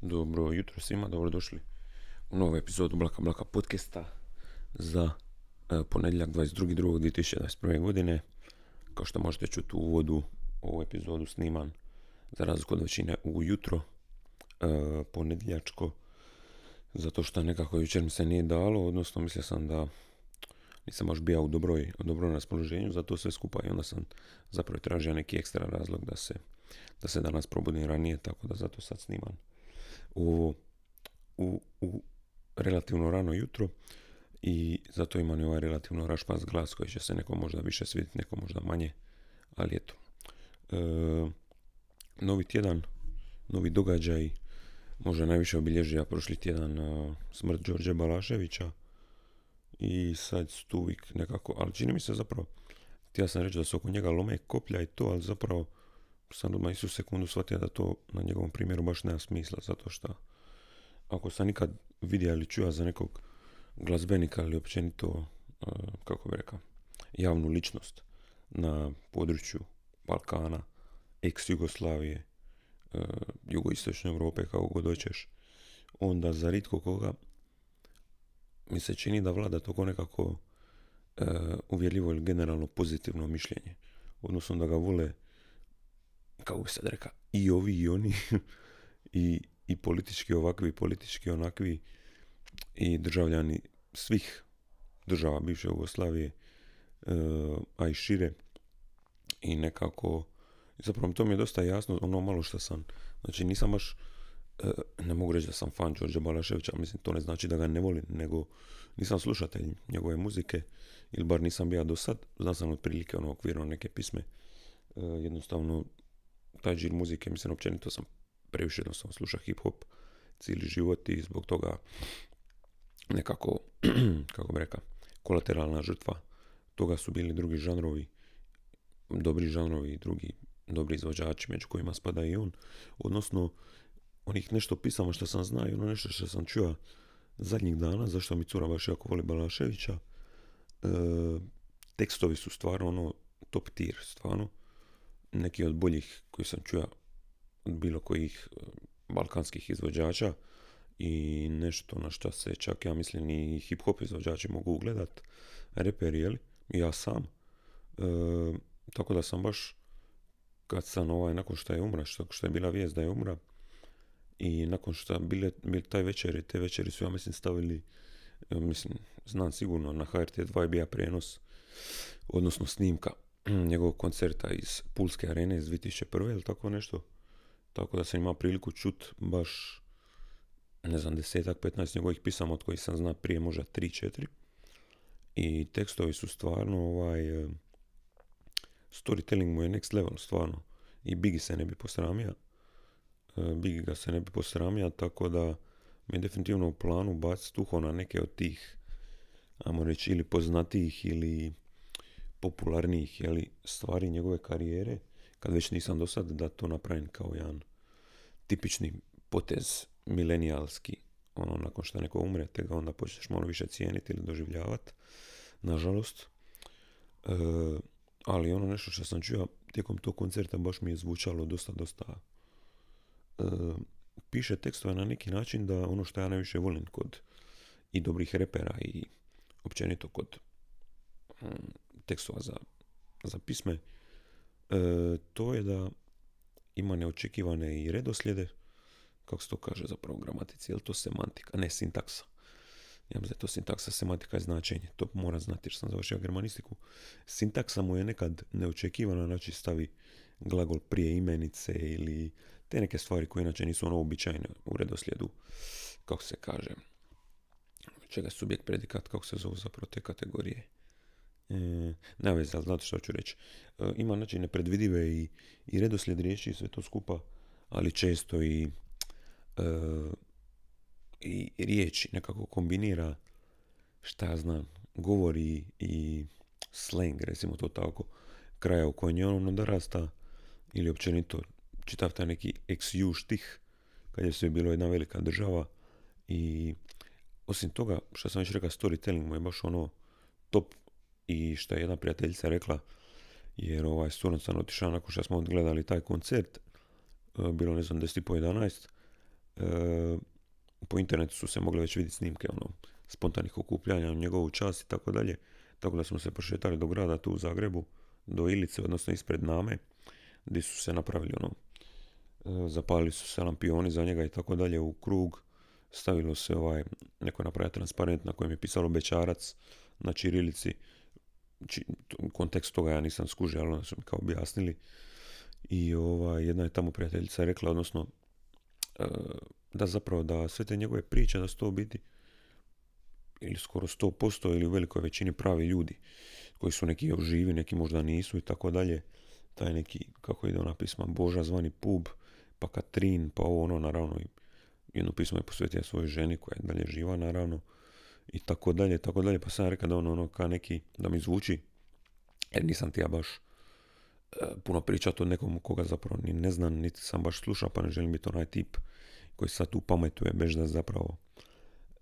Dobro jutro svima, dobrodošli u novu epizodu Blaka Blaka podcasta za e, ponedjeljak 22.2.2021. godine. Kao što možete čuti u uvodu, ovu epizodu sniman za razliku od većine ujutro, e, ponedjeljačko, zato što nekako jučer mi se nije dalo, odnosno mislio sam da nisam baš bio u dobroj, u raspoloženju za to sve skupa i onda sam zapravo tražio neki ekstra razlog da se, da se danas probudim ranije, tako da zato sad snimam u, u, u relativno rano jutro i zato imam i ovaj relativno rašpas glas koji će se neko možda više svidjeti, neko možda manje, ali eto. E, novi tjedan, novi događaj, možda najviše obilježija prošli tjedan uh, smrt Đorđe Balaševića i sad tu uvijek nekako, ali čini mi se zapravo, htio sam reći da se oko njega lome koplja i to, ali zapravo sam odmah istu sekundu shvatio da to na njegovom primjeru baš nema smisla, zato što ako sam nikad vidio ili čuo za nekog glazbenika ili općenito, e, kako bi rekao, javnu ličnost na području Balkana, ex-Jugoslavije, e, jugoistočne Europe, kako god hoćeš, onda za ritko koga mi se čini da vlada toko nekako e, uvjerljivo ili generalno pozitivno mišljenje. Odnosno da ga vole kako bi sad rekao, i ovi i oni, i, i politički ovakvi, politički onakvi, i državljani svih država bivše Jugoslavije, uh, a i šire, i nekako, zapravo to mi je dosta jasno, ono malo što sam, znači nisam baš, uh, ne mogu reći da sam fan Đorđa Balaševića, mislim to ne znači da ga ne volim, nego nisam slušatelj njegove muzike, ili bar nisam bio do sad, znam sam otprilike ono okvirno neke pisme, uh, jednostavno taj džir muzike, mislim, općenito sam previše jednostavno sluša hip-hop cijeli život i zbog toga nekako, kako bi rekao, kolateralna žrtva toga su bili drugi žanrovi, dobri žanrovi drugi dobri izvođači, među kojima spada i on. Odnosno, onih nešto pisama što sam znao i ono nešto što sam čuo zadnjih dana, zašto mi cura baš jako voli Balaševića, e, tekstovi su stvarno ono top tier, stvarno neki od boljih koji sam čuo od bilo kojih e, balkanskih izvođača i nešto na što se čak ja mislim i hip hop izvođači mogu ugledat reperi, jeli, ja sam. E, tako da sam baš kad sam ovaj, nakon što je umra, što, što je bila vijest da je umra i nakon što bile, bile taj večeri, te večeri su ja mislim stavili e, mislim, znam sigurno na HRT2 je bija prijenos odnosno snimka njegovog koncerta iz Pulske arene iz 2001. ili tako nešto. Tako da sam imao priliku čut baš, ne znam, desetak, petnaest njegovih pisama od kojih sam zna prije možda tri, četiri. I tekstovi su stvarno ovaj, e, storytelling mu je next level, stvarno. I Biggie se ne bi posramio. E, Biggie ga se ne bi posramio, tako da mi je definitivno u planu baciti uho na neke od tih, ajmo reći, ili poznatijih ili popularnijih jeli, stvari njegove karijere, kad već nisam do sad da to napravim kao jedan tipični potez milenijalski, ono, nakon što neko umre, te ga onda počneš malo više cijeniti ili doživljavati, nažalost. E, ali ono nešto što sam čuo tijekom tog koncerta baš mi je zvučalo dosta, dosta e, piše tekstove na neki način da ono što ja najviše volim kod i dobrih repera i općenito kod mm, tekstova za, za pisme, e, to je da ima neočekivane i redoslijede, kako se to kaže zapravo u gramatici, je to semantika, ne sintaksa. Ja mislim da je to sintaksa, semantika je značenje, to mora znati jer sam završio germanistiku. Sintaksa mu je nekad neočekivana, znači stavi glagol prije imenice ili te neke stvari koje inače nisu ono običajne u redoslijedu, kako se kaže, čega subjekt predikat, kako se zove zapravo te kategorije. E, nema veze, ali znate što ću reći. E, ima znači nepredvidive i, i redoslijed riječi i sve to skupa, ali često i, e, i riječi nekako kombinira šta ja znam, govori i slang, recimo to tako, kraja u kojem je ono dorasta ili općenito čitav taj neki ex-ju štih, kad je sve bilo jedna velika država i osim toga, što sam već rekao, storytelling mu je baš ono top i što je jedna prijateljica rekla, jer ovaj, stvarno sam otišao nakon što smo odgledali taj koncert, e, bilo ne znam 10 po 11, e, po internetu su se mogle već vidjeti snimke ono, spontanih okupljanja njegovu čast i tako dalje. Tako da smo se prošetali do grada tu u Zagrebu, do Ilice, odnosno ispred Name, gdje su se napravili ono, e, zapalili su se lampioni za njega i tako dalje u krug. Stavilo se ovaj, neko napravio transparent na kojem je pisalo Bečarac na Čirilici. Či, kontekst toga ja nisam skužio, ali onda su mi kao objasnili. I ovaj, jedna je tamo prijateljica rekla, odnosno, e, da zapravo da sve te njegove priče da su to biti ili skoro 100% ili u velikoj većini pravi ljudi koji su neki još živi, neki možda nisu i tako dalje. Taj neki, kako ide ona pisma, Boža zvani Pub, pa Katrin, pa ovo ono, naravno, jedno pismo je posvetio svojoj ženi koja je dalje živa, naravno, i tako dalje, tako dalje, pa sam rekao da ono, ono, ka neki, da mi zvuči, jer nisam ti ja baš e, puno pričati o nekom koga zapravo ni ne znam, niti sam baš slušao, pa ne želim biti onaj tip koji sad tu pametuje, bez da zapravo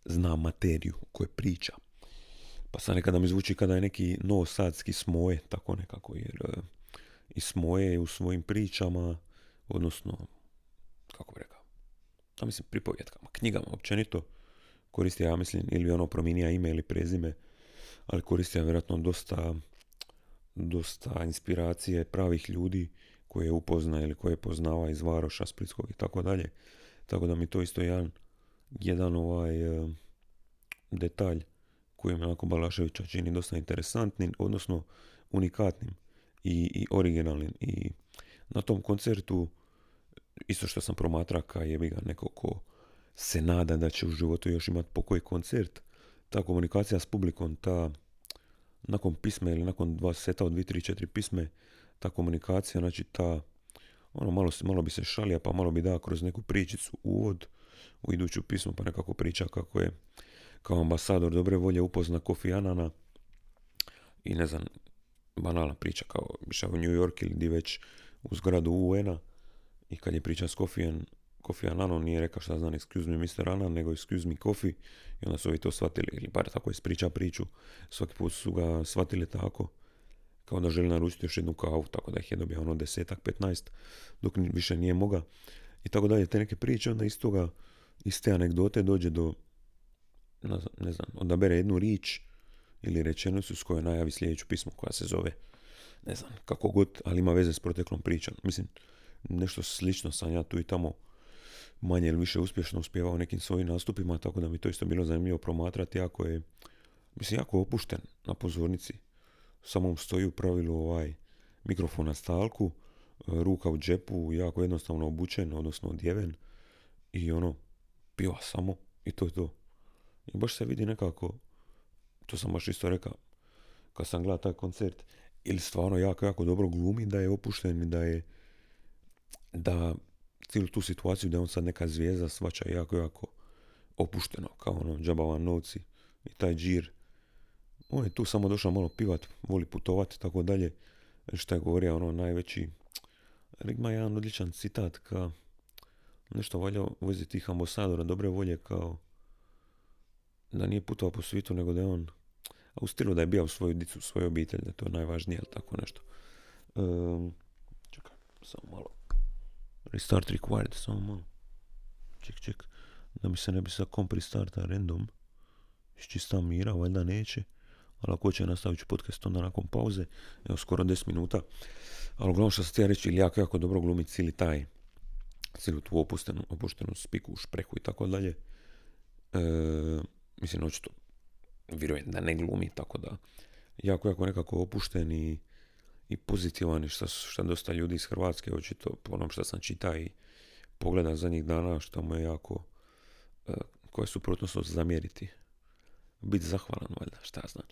zna materiju koje priča. Pa sad nekada mi zvuči kada je neki novosadski smoje, tako nekako, jer e, i smoje u svojim pričama, odnosno, kako bi rekao, to mislim pripovjetkama, knjigama općenito, koristio ja mislim, ili ono promijenija ime ili prezime, ali koristio vjerojatno dosta, dosta inspiracije pravih ljudi koje upozna ili koje poznava iz Varoša, Splitskog i tako dalje. Tako da mi to isto jedan, jedan ovaj e, detalj koji me onako Balaševića čini dosta interesantnim, odnosno unikatnim i, i originalnim. I na tom koncertu, isto što sam promatrao kao je ga neko ko se nada da će u životu još imati pokoji koncert, ta komunikacija s publikom, ta nakon pisme ili nakon dva seta od dvi, tri, četiri pisme, ta komunikacija, znači ta ono malo, malo bi se šalija pa malo bi da kroz neku pričicu uvod u iduću pismu pa nekako priča kako je kao ambasador dobre volje upozna Kofi Anana i ne znam, banalna priča kao išao u New York ili di već u zgradu UN-a i kad je priča s Kofijem, Kofi Ananom nije rekao šta znam excuse me Mr. Anan, nego excuse me Kofi i onda su ovi to shvatili, ili bar tako ispriča priču, svaki put su ga shvatili tako kao da želi naručiti još jednu kavu, tako da ih je dobio ono desetak, petnaest, dok više nije moga. I tako dalje, te neke priče, onda iz toga, iz te anegdote dođe do, ne znam, odabere jednu rič ili rečenicu s kojoj najavi sljedeću pismo koja se zove, ne znam, kako god, ali ima veze s proteklom pričom. Mislim, nešto slično sam ja tu i tamo manje ili više uspješno uspjevao nekim svojim nastupima, tako da mi to isto bilo zanimljivo promatrati, jako je, mislim, jako opušten na pozornici samom stoji u pravilu ovaj mikrofon na stalku, e, ruka u džepu, jako jednostavno obučen, odnosno odjeven i ono, piva samo i to je to. I baš se vidi nekako, to sam baš isto rekao, kad sam gledao taj koncert, ili stvarno jako, jako dobro glumi da je opušten i da je, da cijelu tu situaciju da on sad neka zvijezda svača jako, jako opušteno, kao ono, džabava novci i taj džir on je tu samo došao malo pivat, voli putovati, tako dalje. Što je govorio ono najveći, ima jedan odličan citat ka nešto valja vezi tih ambasadora dobre volje kao da nije putovao po svijetu nego da je on a u stilu da je bio svoju dicu, u svojoj obitelj, da je to najvažnije, ali tako nešto. Um, čekaj, samo malo. Restart required, samo malo. Ček, ček. Da mi se ne bi sa komp restarta random. Iz čista mira, valjda neće ali ako će nastavit ću podcast onda nakon pauze, evo skoro 10 minuta. Ali uglavnom što sam htio reći, ili jako, jako dobro glumi cijeli taj, cijelu tu opuštenu, opuštenu spiku, šprehu i tako dalje. E, mislim, očito, vjerujem da ne glumi, tako da jako, jako nekako opušten i, i pozitivan i šta, šta dosta ljudi iz Hrvatske, očito po onom što sam čita i pogleda zadnjih dana, što mu je jako, e, koje suprotnost zamjeriti biti zahvalan, valjda, šta znam.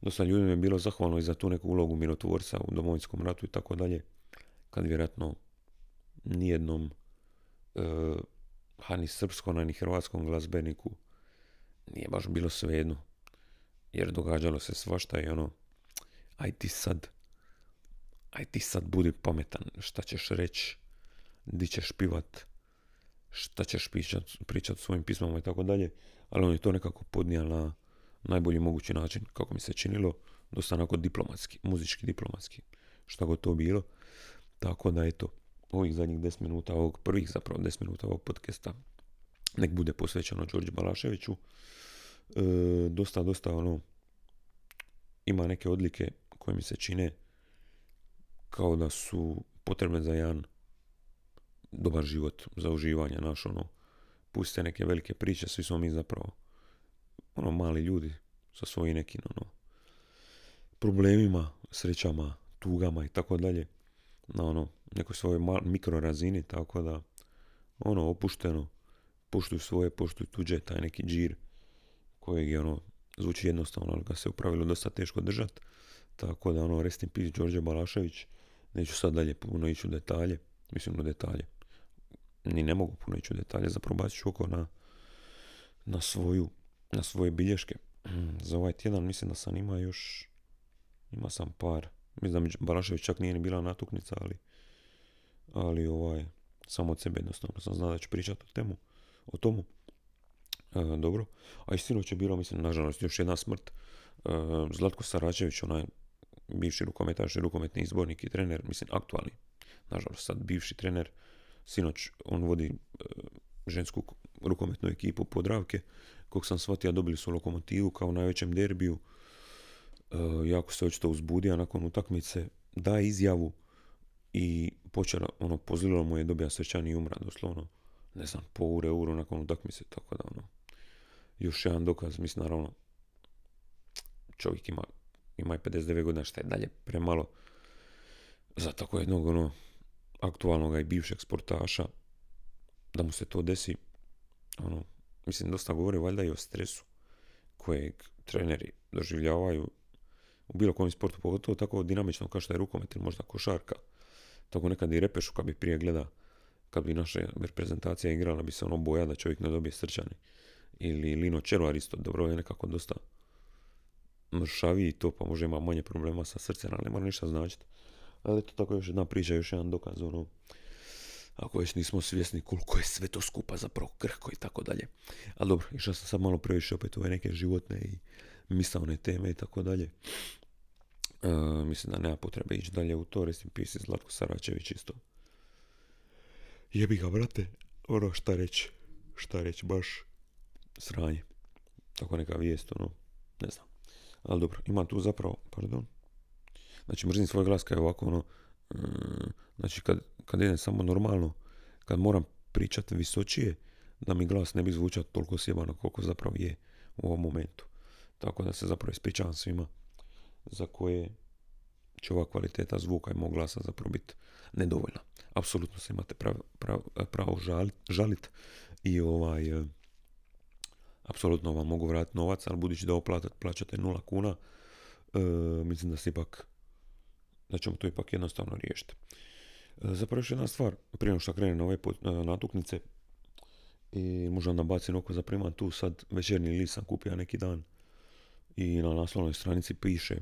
Dosta ljudi je bilo zahvalno i za tu neku ulogu mirotvorca u domovinskom ratu i tako dalje, kad vjerojatno nijednom e, ha srpskom, ni hrvatskom glazbeniku nije baš bilo svejedno. Jer događalo se svašta i ono, aj ti sad, aj ti sad budi pametan, šta ćeš reći, di ćeš pivat, šta ćeš pričat, pričat svojim pismama i tako dalje, ali on je to nekako podnijel na najbolji mogući način, kako mi se činilo, dosta onako diplomatski, muzički diplomatski, šta god to bilo. Tako da eto, ovih zadnjih 10 minuta, ovog prvih zapravo 10 minuta ovog podcasta nek bude posvećeno Đorđu Balaševiću. E, dosta, dosta ono, ima neke odlike koje mi se čine kao da su potrebne za jedan dobar život, za uživanje, naš ono, pustite neke velike priče, svi smo mi zapravo ono mali ljudi sa svojim nekim ono problemima, srećama, tugama i tako dalje na ono nekoj svojoj mikro razini, tako da ono opušteno poštuju svoje, poštuju tuđe, taj neki džir kojeg je ono zvuči jednostavno, ali ga se u pravilu dosta teško držati. Tako da ono, rest in peace Đorđe Balašević, neću sad dalje puno ići u detalje, mislim u detalje. Ni ne mogu puno ići u detalje, zapravo bacit ću oko na, na svoju, na svoje bilješke. Za ovaj tjedan mislim da sam ima još, ima sam par, mislim da mi Balašević čak nije ni bila natuknica, ali, ali ovaj, samo od sebe jednostavno sam znao da ću pričati o temu, o tomu. E, dobro. A i sinoć je bilo, mislim, nažalost, još jedna smrt. E, Zlatko Saračević, onaj bivši rukometaš, rukometni izbornik i trener, mislim, aktualni, nažalost, sad bivši trener, sinoć on vodi e, žensku rukometnu ekipu Podravke, kog sam shvatio, dobili su lokomotivu kao u najvećem derbiju. jako se očito uzbudio nakon utakmice, da izjavu i počela, ono, pozlilo mu je dobija srčani i umra, doslovno, ne znam, po ure, uru nakon utakmice, tako da, ono, još jedan dokaz, mislim, naravno, čovjek ima, ima 59 godina, što je dalje premalo za tako jednog, ono, aktualnog i bivšeg sportaša, da mu se to desi, ono, mislim, dosta govori valjda i o stresu kojeg treneri doživljavaju u bilo kojem sportu, pogotovo tako dinamično kao što je rukomet ili možda košarka. Tako nekad i repešu kad bi prije gleda, kad bi naša reprezentacija igrala, bi se ono boja da čovjek ne dobije srčani ili Lino Červar isto, dobro je nekako dosta mršaviji to, pa može ima manje problema sa srcem, ali ne mora ništa značiti. Ali to tako još jedna priča, još jedan dokaz, ono, ako već nismo svjesni koliko je sve to skupa zapravo krhko i tako dalje. Ali dobro, išao sam sad malo previše opet ove neke životne i misalne teme i tako dalje. E, mislim da nema potrebe ići dalje u to, resim pisi Zlatko Saračević isto. Jebi ga, brate, ono šta reći, šta reći, baš sranje. Tako neka vijest, ono, ne znam. Ali dobro, ima tu zapravo, pardon. Znači, mrzim svoj glas kad je ovako, ono, mm, znači, kad, kad idem samo normalno, kad moram pričati visočije, da mi glas ne bi zvučao toliko sjebano koliko zapravo je u ovom momentu. Tako da se zapravo ispričavam svima za koje će ova kvaliteta zvuka i mog glasa zapravo biti nedovoljna. Apsolutno se imate pravo, pravo, pravo i ovaj apsolutno vam mogu vratiti novac, ali budući da oplatat plaćate nula kuna, e, mislim da se ipak, da ćemo to ipak jednostavno riješiti. E, zapravo još jedna stvar, prije nego što krenem na ove natuknice, i možda onda bacim oko za priman tu sad večernji list sam kupio neki dan i na naslovnoj stranici piše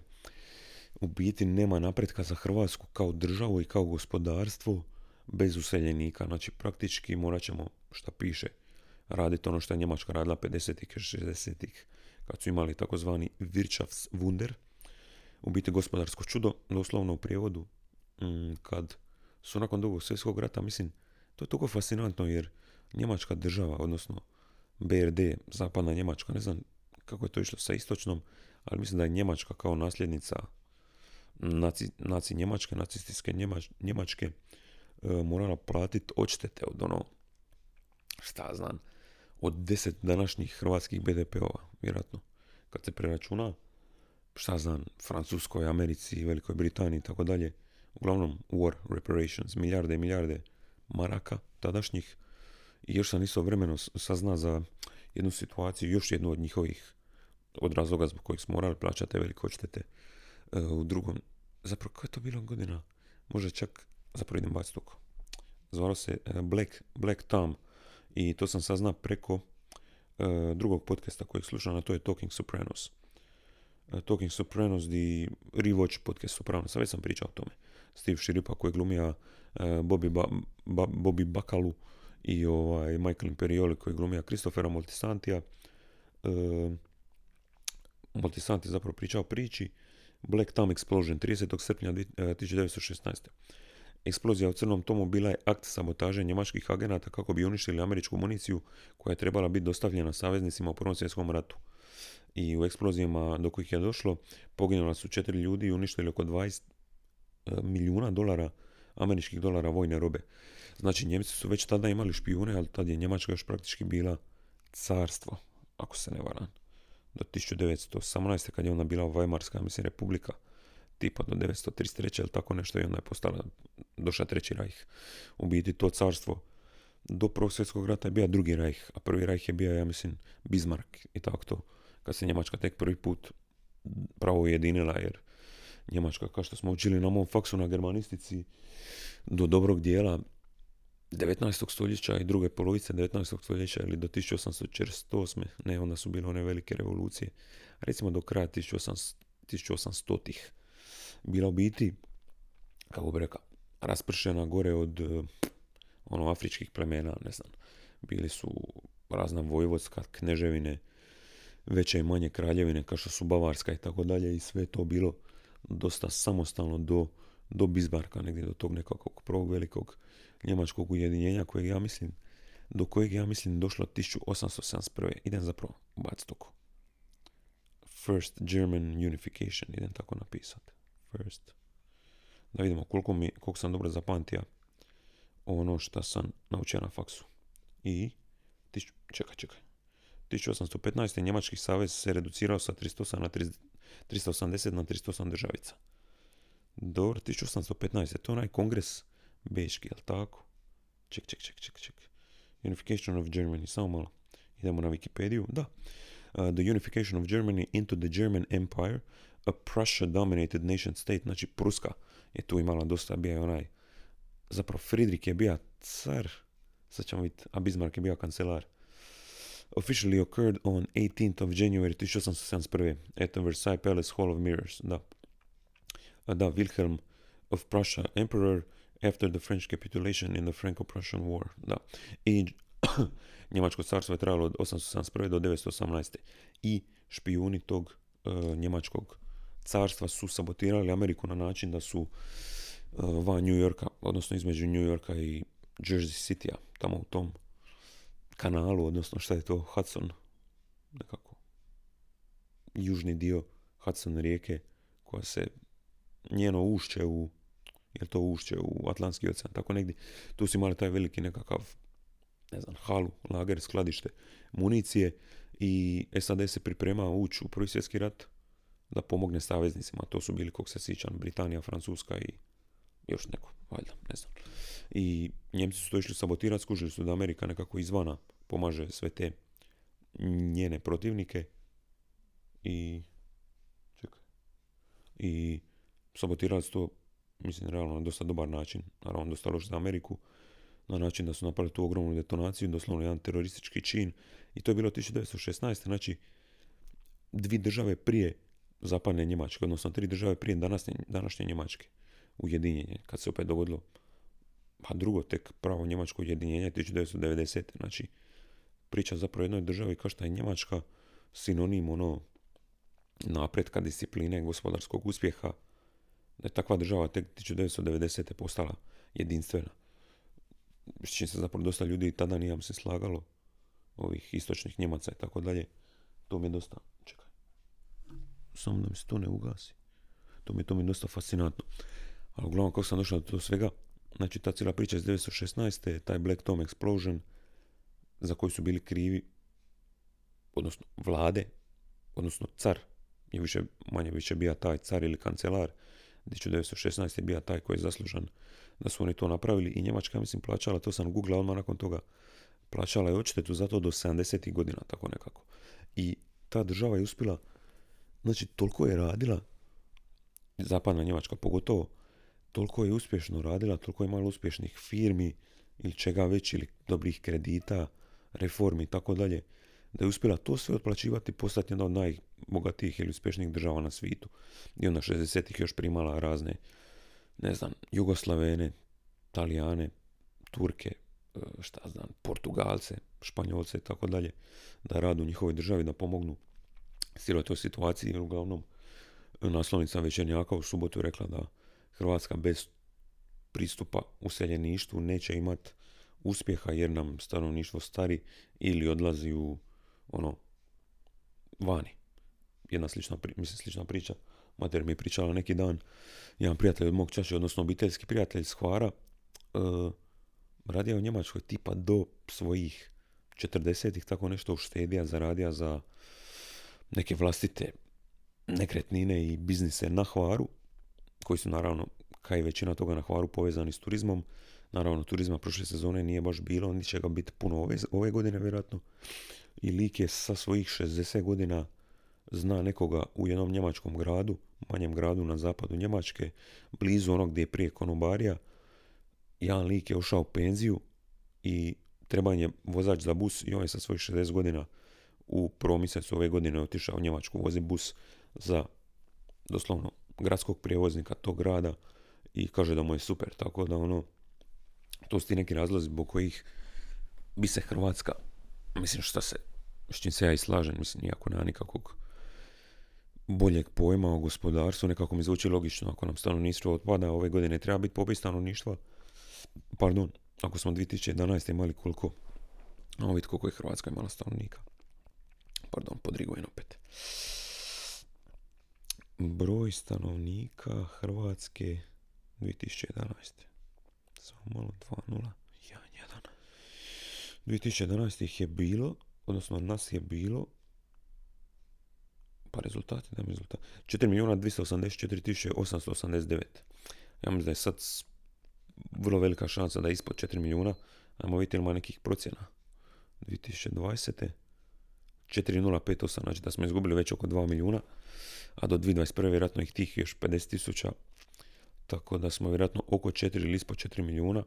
u biti nema napretka za Hrvatsku kao državu i kao gospodarstvo bez useljenika. Znači praktički morat ćemo, šta piše, raditi ono što je Njemačka radila 50-ih i 60-ih, kad su imali takozvani Wirtschaftswunder, u biti gospodarsko čudo, doslovno u prijevodu, mm, kad su nakon drugog svjetskog rata, mislim, to je toliko fascinantno jer Njemačka država, odnosno BRD, zapadna Njemačka, ne znam kako je to išlo sa istočnom, ali mislim da je Njemačka kao nasljednica naci, naci Njemačke, nacističke Njemačke, e, morala platiti odštete od ono, šta znam, od deset današnjih hrvatskih BDP-ova, vjerojatno. Kad se preračuna, šta znam, Francuskoj, Americi, Velikoj Britaniji i tako dalje, uglavnom war reparations, milijarde i milijarde maraka tadašnjih. I još sam isto vremeno sazna za jednu situaciju, još jednu od njihovih, od razloga zbog kojih smo morali plaćati velike odštete e, u drugom, zapravo koja je to bila godina? Može čak, zapravo idem baciti Zvalo se e, Black, Black Tom i to sam saznao preko uh, drugog podcasta kojeg slušam, a to je Talking Sopranos. Uh, Talking Sopranos di rewatch podcast Sopranos, već sam pričao o tome. Steve Širipa koji glumija uh, Bobby, ba, ba, Bobby Bakalu i ovaj, Michael Imperioli koji glumija Kristofera Moltisantija. Moltisanti zapravo pričao priči Black Tom Explosion 30. srpnja 1916. Eksplozija u Crnom tomu bila je akt sabotaže njemačkih agenata kako bi uništili američku municiju koja je trebala biti dostavljena saveznicima u Prvom svjetskom ratu. I u eksplozijama do kojih je došlo poginula su četiri ljudi i uništili oko 20 e, milijuna dolara američkih dolara vojne robe. Znači Njemci su već tada imali špijune, ali tad je Njemačka još praktički bila carstvo, ako se ne varam. Do 1918. kad je ona bila Weimarska, mislim, republika tipa do 933. ili tako nešto i onda je postala, došla treći rajh. U biti to carstvo do prvog svjetskog rata je bio drugi rajh, a prvi rajh je bio, ja mislim, Bismarck i tako to. Kad se Njemačka tek prvi put pravo ujedinila, jer Njemačka, kao što smo učili na mom faksu na germanistici, do dobrog dijela 19. stoljeća i druge polovice 19. stoljeća ili do 1848. Ne, onda su bile one velike revolucije. Recimo do kraja 1800, 1800-ih bila u biti, kako bi rekao, raspršena gore od eh, ono afričkih plemena, ne znam. Bili su razna vojvodska, kneževine, veće i manje kraljevine, kao što su Bavarska i tako dalje, i sve to bilo dosta samostalno do, do Bizbarka, negdje do tog nekakvog prvog velikog njemačkog ujedinjenja, kojeg ja mislim, do kojeg ja mislim došlo 1871. Idem zapravo ubaciti toko. First German Unification, idem tako napisati first. Da vidimo koliko, mi, koliko sam dobro zapamtio ono što sam naučio na faksu. I, čekaj, čekaj. 1815. Njemački savez se reducirao sa 308 na 380 na 308 državica. Dobro, 1815. To je onaj kongres beški, jel tako? Ček, ček, ček, ček, ček. Unification of Germany, samo malo. Idemo na Wikipediju. Da. Uh, the unification of Germany into the German Empire a Prussia dominated nation state, znači Pruska je tu imala dosta, bio je onaj, zapravo Friedrich je bio car, sad ćemo vidjeti, a Bismarck je bio kancelar. Officially occurred on 18th of January 1871. at the Versailles Palace Hall of Mirrors, da. Da, Wilhelm of Prussia, emperor after the French capitulation in the Franco-Prussian War, da. I Njemačko carstvo je trajalo od 871. do 918. I špijuni tog uh, njemačkog carstva su sabotirali Ameriku na način da su uh, van New Yorka, odnosno između New Yorka i Jersey Citya, tamo u tom kanalu, odnosno šta je to, Hudson, nekako, južni dio Hudson rijeke, koja se, njeno ušće u, je to ušće u Atlantski ocean, tako negdje, tu su imali taj veliki nekakav, ne znam, halu, lager, skladište, municije i SAD se priprema ući u prvi svjetski rat da pomogne saveznicima. To su bili, kog se sjećam, Britanija, Francuska i još neko, valjda, ne znam. I Njemci su to išli sabotirati, skužili su da Amerika nekako izvana pomaže sve te njene protivnike i čekaj, i sabotirali su to, mislim, realno na dosta dobar način, naravno dosta loš za Ameriku, na način da su napravili tu ogromnu detonaciju, doslovno jedan teroristički čin i to je bilo 1916. Znači, dvi države prije zapadne Njemačke, odnosno tri države prije današnje, današnje Njemačke ujedinjenje, kad se opet dogodilo pa drugo tek pravo Njemačko ujedinjenje 1990. Znači, priča zapravo jednoj državi kao što je Njemačka sinonim ono napretka discipline gospodarskog uspjeha da je takva država tek 1990. postala jedinstvena. S čim se zapravo dosta ljudi tada nije se slagalo ovih istočnih Njemaca i tako dalje. To mi je dosta samo da mi se to ne ugasi. To mi, to mi je dosta fascinantno. Ali uglavnom kako sam došao do svega, znači ta cijela priča iz 1916. taj Black Tom Explosion za koji su bili krivi odnosno vlade, odnosno car je više, manje više bio taj car ili kancelar 1916. je bio taj koji je zaslužan da su oni to napravili i Njemačka, mislim, plaćala, to sam googlao odmah nakon toga, plaćala je odštetu za to do 70. godina, tako nekako. I ta država je uspjela Znači, toliko je radila, zapadna Njemačka pogotovo, toliko je uspješno radila, toliko je malo uspješnih firmi ili čega već, ili dobrih kredita, reformi i tako dalje, da je uspjela to sve otplaćivati i postati jedna od najbogatijih ili uspješnijih država na svijetu. I onda 60-ih još primala razne, ne znam, Jugoslavene, Talijane, Turke, e, šta znam, Portugalce, Španjolce i tako dalje, da radu u njihovoj državi, da pomognu cijeloj toj situaciji, jer uglavnom naslovnica Večernjaka u subotu rekla da Hrvatska bez pristupa useljeništvu neće imati uspjeha jer nam stanovništvo stari ili odlazi u ono vani. Jedna slična, mislim, slična priča. Mater mi je pričala neki dan, jedan prijatelj od mog čaša, odnosno obiteljski prijatelj iz Hvara, uh, radio u Njemačkoj tipa do svojih 40-ih, tako nešto uštedija, zaradio za neke vlastite nekretnine i biznise na Hvaru, koji su naravno, kao i većina toga na Hvaru, povezani s turizmom. Naravno, turizma prošle sezone nije baš bilo, niti će ga biti puno ove, ove godine, vjerojatno. I lik je sa svojih 60 godina zna nekoga u jednom njemačkom gradu, manjem gradu na zapadu Njemačke, blizu onog gdje je prije konobarija. Jedan lik je ušao u penziju i treba je vozač za bus i on je sa svojih 60 godina u prvom ove godine otišao u Njemačku vozi bus za doslovno gradskog prijevoznika tog grada i kaže da mu je super, tako da ono to su ti neki razlozi zbog kojih bi se Hrvatska, mislim šta se, s čim se ja i slažem, mislim nijako nema nikakvog boljeg pojma o gospodarstvu, nekako mi zvuči logično, ako nam stanovništvo otpada, ove godine treba biti popis stanovništva, pardon, ako smo 2011. imali koliko, a koliko je Hrvatska imala stanovnika. Pardon, podrigujem opet. Broj stanovnika Hrvatske 2011. Samo malo 2.0. 1.1. 2011. ih je bilo, odnosno nas je bilo pa rezultati, da mi rezultati. 4 milijuna 284 889. Ja mislim da je sad vrlo velika šansa da je ispod 4 milijuna. Ajmo vidjeti ima nekih procjena. 2020. 4058, znači da smo izgubili već oko 2 milijuna, a do 2021. vjerojatno ih tih još 50 tisuća, tako da smo vjerojatno oko 4 ili ispod 4 milijuna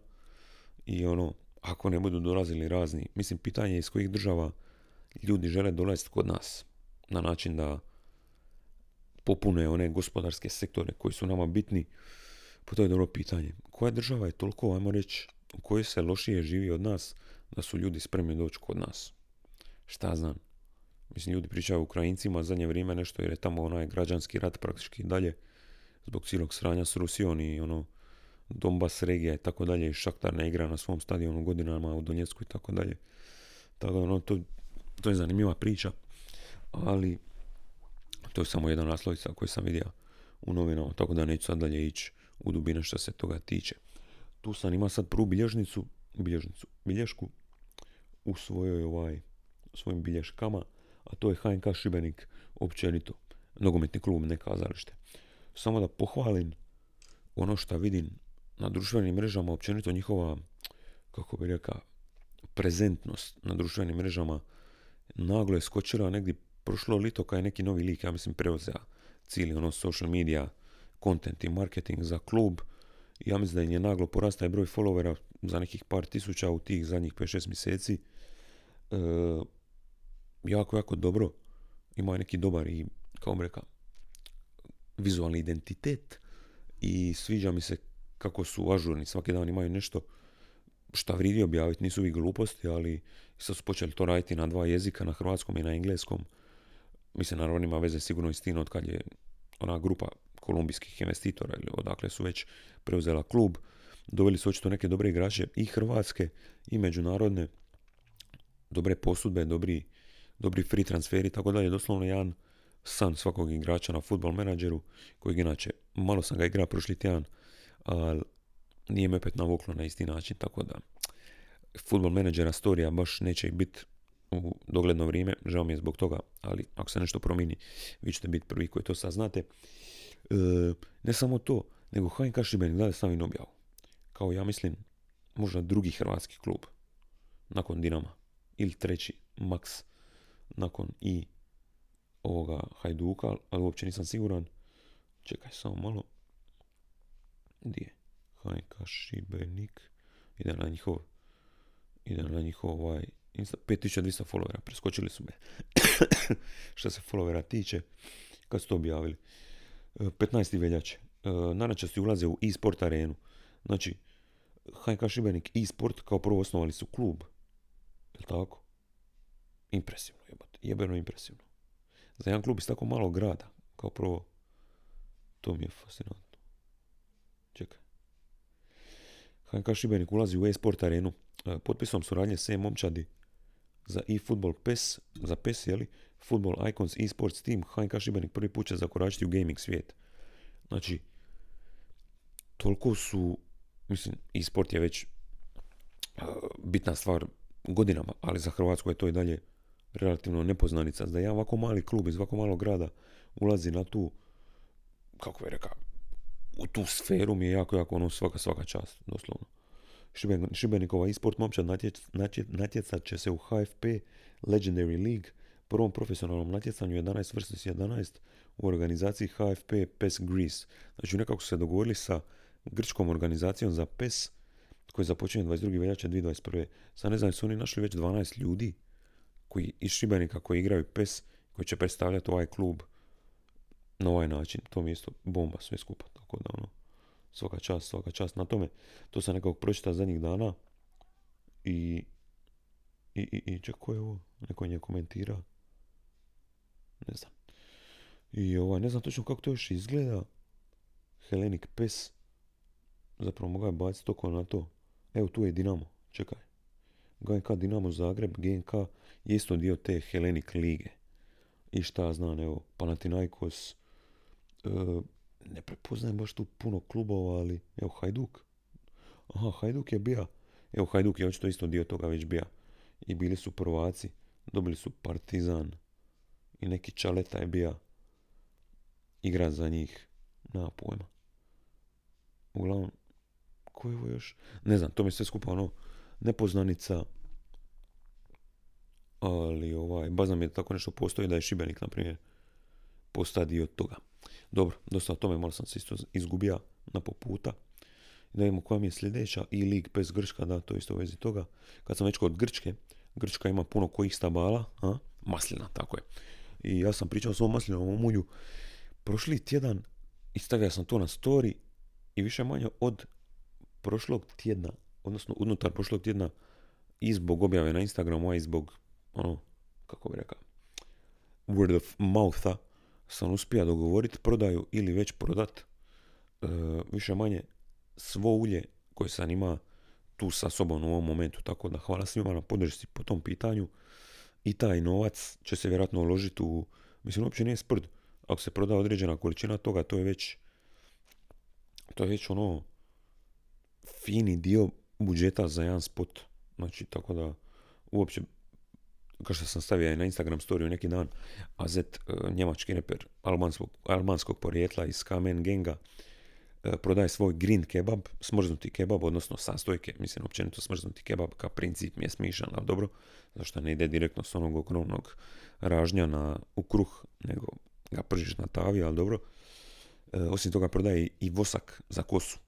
i ono, ako ne budu dolazili razni, mislim, pitanje je iz kojih država ljudi žele dolaziti kod nas, na način da popune one gospodarske sektore koji su nama bitni, pa to je dobro pitanje. Koja država je toliko, ajmo reći, u kojoj se lošije živi od nas, da su ljudi spremni doći kod nas? Šta znam? Mislim, ljudi pričaju o Ukrajincima zadnje vrijeme nešto jer je tamo onaj građanski rat praktički dalje zbog cijelog sranja s Rusijom i ono Donbass regija i tako dalje i Šaktar ne igra na svom stadionu godinama u Donjecku i tako dalje. Tako ono, to, to je zanimljiva priča, ali to je samo jedna naslovica koju sam vidio u novinama, tako da neću sad dalje ići u dubine što se toga tiče. Tu sam ima sad prvu bilježnicu, bilježnicu, bilješku u svojoj ovaj, svojim bilješkama, a to je HNK Šibenik općenito. Nogometni klub, ne kazalište. Samo da pohvalim ono što vidim na društvenim mrežama, općenito njihova, kako bi rekao, prezentnost na društvenim mrežama naglo je skočila negdje prošlo lito kad je neki novi lik, ja mislim, preuzeo cijeli ono social media, content i marketing za klub. Ja mislim da im je naglo porasta broj followera za nekih par tisuća u tih zadnjih 5-6 mjeseci. E, jako, jako dobro. Ima neki dobar i, kao reka, vizualni identitet i sviđa mi se kako su ažurni, svaki dan imaju nešto šta vridi objaviti, nisu vi gluposti, ali sad su počeli to raditi na dva jezika, na hrvatskom i na engleskom. Mislim, naravno ima veze sigurno i s tim od kad je ona grupa kolumbijskih investitora ili odakle su već preuzela klub. Doveli su očito neke dobre igrače i hrvatske i međunarodne, dobre posudbe, dobri, dobri free transferi, tako dalje. Doslovno jedan san svakog igrača na futbol menadžeru, kojeg inače malo sam ga igrao prošli tjedan, ali nije me opet navuklo na isti način, tako da futbol menadžera storija baš neće biti u dogledno vrijeme, žao mi je zbog toga, ali ako se nešto promini, vi ćete biti prvi koji to saznate. E, ne samo to, nego HNK Šibenik dalje stavim objavu. Kao ja mislim, možda drugi hrvatski klub nakon Dinama ili treći Max nakon i ovoga Hajduka, ali uopće nisam siguran. Čekaj samo malo. Gdje je? HNK Šibenik. Ide na njihov ide na njihov ovaj 5200 followera, preskočili su me. Što se followera tiče, kad su to objavili. 15. E, veljače. E, Nanačasti ulaze u e-sport arenu. Znači, HNK Šibenik e-sport kao prvo osnovali su klub. Je tako? Impresivno, jebate. Jebeno impresivno. Za jedan klub iz tako malog grada, kao prvo, to mi je fascinantno. Čekaj. HNK Šibenik ulazi u e-sport arenu. E, potpisom suradnje sve momčadi za e-football PES, za PES, jeli, Football Icons e-sports team, HNK Šibenik prvi put će zakoračiti u gaming svijet. Znači, toliko su, mislim, e-sport je već bitna stvar godinama, ali za Hrvatsku je to i dalje relativno nepoznanica. Da jedan ovako mali klub iz ovako malog grada ulazi na tu, kako je rekao, u tu sferu mi je jako, jako ono svaka, svaka čast, doslovno. Šibenikova e-sport momčad natjecat će se u HFP Legendary League, prvom profesionalnom natjecanju 11 vs 11 u organizaciji HFP PES Greece. Znači nekako su se dogovorili sa grčkom organizacijom za PES koji započinje 22. veljače 2021. Sad ne znam, su oni našli već 12 ljudi koji iz Šibenika koji igraju PES, koji će predstavljati ovaj klub na ovaj način. To mi je isto bomba sve skupa. Tako da ono, svaka čast, svaka čast na tome. To sam nekako pročitao zadnjih dana i i, i, i čak ko je ovo? Neko je komentira. Ne znam. I ovaj, ne znam točno kako to još izgleda. Helenik Pes. Zapravo mogao je baciti toko na to. Evo tu je Dinamo. Čekaj. GNK Dinamo Zagreb, GNK je isto dio te Helenik lige. I šta znam, evo, Panathinaikos, e, ne prepoznajem baš tu puno klubova, ali evo Hajduk. Aha, Hajduk je bija. Evo Hajduk je očito isto dio toga već bija. I bili su prvaci. Dobili su Partizan. I neki Čaleta je bija igra za njih. Na pojma. Uglavnom, ko je ovo još? Ne znam, to mi sve skupa ono nepoznanica. Ali ovaj, bazam je tako nešto postoji da je Šibenik, na primjer, postao dio toga. Dobro, dosta o tome malo sam se isto izgubio na poputa. Da vidimo koja mi je sljedeća i lig bez Grčka, da, to isto u vezi toga. Kad sam već kod Grčke, Grčka ima puno kojih stabala, a? maslina, tako je. I ja sam pričao o svom maslinovom prošli tjedan i stavio sam to na story i više manje od prošlog tjedna, odnosno unutar prošlog tjedna i zbog objave na Instagramu, a i zbog, ono, kako bi rekao, word of moutha, sam uspio dogovoriti prodaju ili već prodat e, više manje svo ulje koje sam ima tu sa sobom u ovom momentu. Tako da hvala svima na podršci po tom pitanju. I taj novac će se vjerojatno uložiti u, mislim uopće nije sprd. Ako se proda određena količina toga, to je već to je već ono fini dio budžeta za jedan spot. Znači, tako da uopće kao što sam stavio na Instagram story neki dan, AZ, e, njemački reper albanskog, albanskog porijetla iz Kamen Genga, e, prodaje svoj green kebab, smrznuti kebab, odnosno sastojke, mislim općenito smrznuti kebab kao princip mi je smišan, ali dobro, zašto ne ide direktno s onog ogromnog ražnja na, u kruh, nego ga pržiš na tavi, ali dobro. E, osim toga prodaje i vosak za kosu,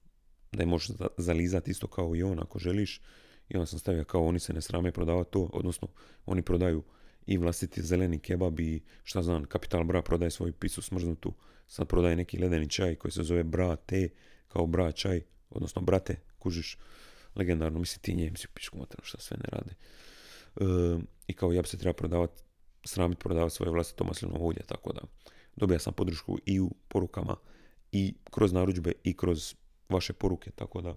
da je možeš zalizati isto kao i on ako želiš. I onda sam stavio kao oni se ne srame prodavati to, odnosno oni prodaju i vlastiti zeleni kebab i šta znam, Kapital Bra prodaje svoju pisu smrznutu, sad prodaje neki ledeni čaj koji se zove Bra te, kao Bra čaj, odnosno Brate, kužiš, legendarno, misli ti njemci pišku šta sve ne rade. E, I kao ja bi se treba prodavati, sramiti prodavati svoje vlastito maslinovo ulje, tako da dobija sam podršku i u porukama i kroz narudžbe i kroz vaše poruke, tako da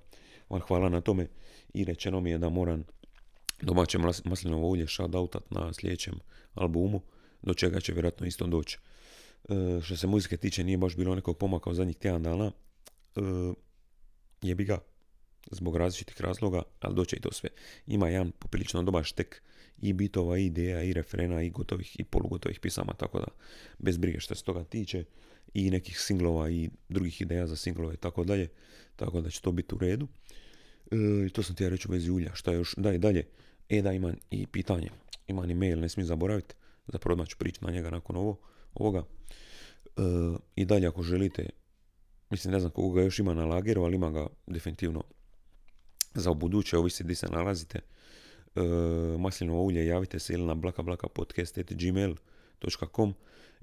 vam hvala na tome i rečeno mi je da moram domaće maslinovo ulje shoutoutat na sljedećem albumu, do čega će vjerojatno isto doći. E, što se muzike tiče, nije baš bilo nekog pomaka u zadnjih tjedan dana. E, jebi ga, zbog različitih razloga, ali doće i to sve. Ima jedan poprilično dobar štek i bitova, i ideja, i refrena, i gotovih, i polugotovih pisama, tako da bez brige što se toga tiče i nekih singlova i drugih ideja za singlove i tako dalje. Tako da će to biti u redu. E, to sam ti ja reći u vezi ulja. Šta još? Da i dalje. E da imam i pitanje. Imam i mail, ne smijem zaboraviti. Zapravo odmah ću prići na njega nakon ovo, ovoga. E, I dalje ako želite, mislim ne znam koga još ima na lageru, ali ima ga definitivno za buduće, ovisi gdje se nalazite. E, maslinovo ulje javite se ili na blakablakapodcast.gmail.com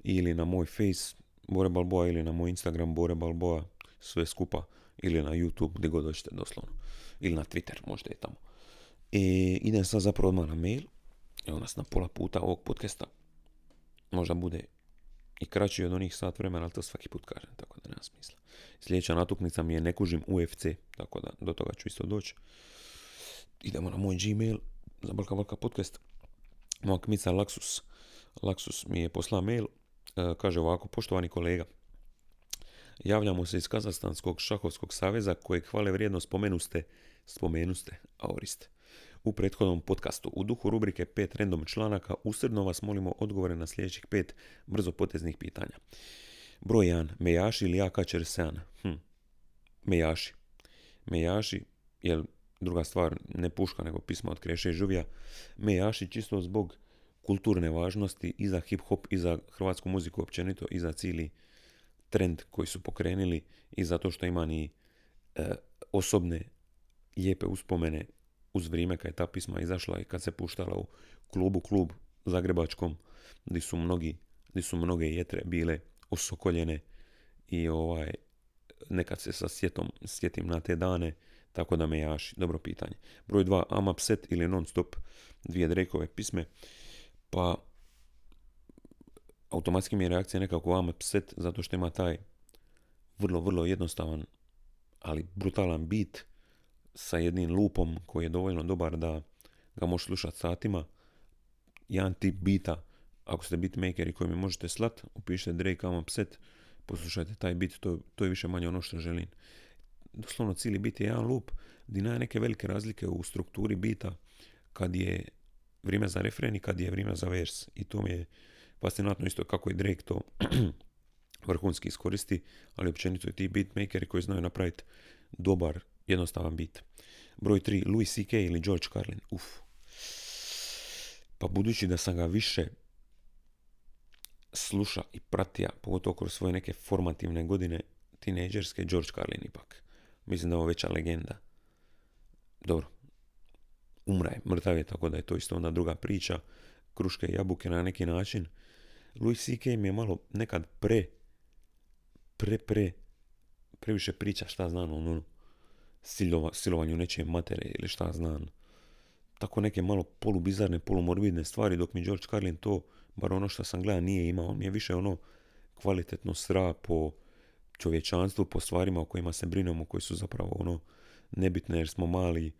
ili na moj face Bore Balboa ili na moj Instagram Bore Balboa, sve skupa, ili na YouTube, gdje god hoćete doslovno. Ili na Twitter, možda je tamo. E, idem sad zapravo odmah na mail. Evo nas na pola puta ovog podcasta. Možda bude i kraći od onih sat vremena, ali to svaki put kažem, tako da nema smisla. Sljedeća natuknica mi je ne kužim UFC, tako da do toga ću isto doći. Idemo na moj Gmail za Balka Balka podcast. Moja kmica Laksus. Laksus mi je poslao mail. E, kaže ovako, poštovani kolega, javljamo se iz Kazahstanskog šahovskog saveza kojeg hvale vrijedno spomenuste, spomenuste, aoriste u prethodnom podcastu. U duhu rubrike 5 random članaka usredno vas molimo odgovore na sljedećih pet poteznih pitanja. Broj 1. Mejaši ili Jaka Čersean? Hm. Mejaši. Mejaši, jer druga stvar, ne puška, nego pisma od Kreše i Žuvija. Mejaši čisto zbog kulturne važnosti i za hip-hop i za hrvatsku muziku općenito i za cijeli trend koji su pokrenuli i zato što ima ni e, osobne lijepe uspomene uz vrijeme kad je ta pisma izašla i kad se puštala u klubu, klub zagrebačkom, gdje su mnogi, gdje su mnoge jetre bile osokoljene i ovaj, nekad se sa sjetom sjetim na te dane, tako da me jaši. Dobro pitanje. Broj 2, am upset ili non stop, dvije Drakeove pisme. Pa, automatski mi je reakcija nekako am upset, zato što ima taj vrlo, vrlo jednostavan, ali brutalan bit sa jednim lupom koji je dovoljno dobar da ga možeš slušati satima. Jedan tip bita, ako ste beatmakeri koji mi možete slat, upišite Drake I'm Upset, poslušajte taj bit, to, to je više manje ono što želim. Doslovno cijeli bit je jedan loop, gdje neke velike razlike u strukturi bita kad je vrijeme za refren i kad je vrijeme za vers. I to mi je fascinantno isto kako je Drake to vrhunski iskoristi, ali općenito i ti beatmakeri koji znaju napraviti dobar jednostavan bit. Broj 3, Louis C.K. ili George Carlin. Uf. Pa budući da sam ga više sluša i pratija, pogotovo kroz svoje neke formativne godine, tineđerske, George Carlin ipak. Mislim da je ovo veća legenda. Dobro, umra je, mrtav je, tako da je to isto onda druga priča. Kruške i jabuke na neki način. Louis C.K. mi je malo nekad pre, pre, pre, previše priča, šta znam, ono, silova, silovanju nečije matere ili šta znam. Tako neke malo polubizarne, polumorbidne stvari, dok mi George Carlin to, bar ono što sam gledao, nije imao. On mi je više ono kvalitetno sra po čovječanstvu, po stvarima o kojima se brinemo, koji su zapravo ono nebitne jer smo mali,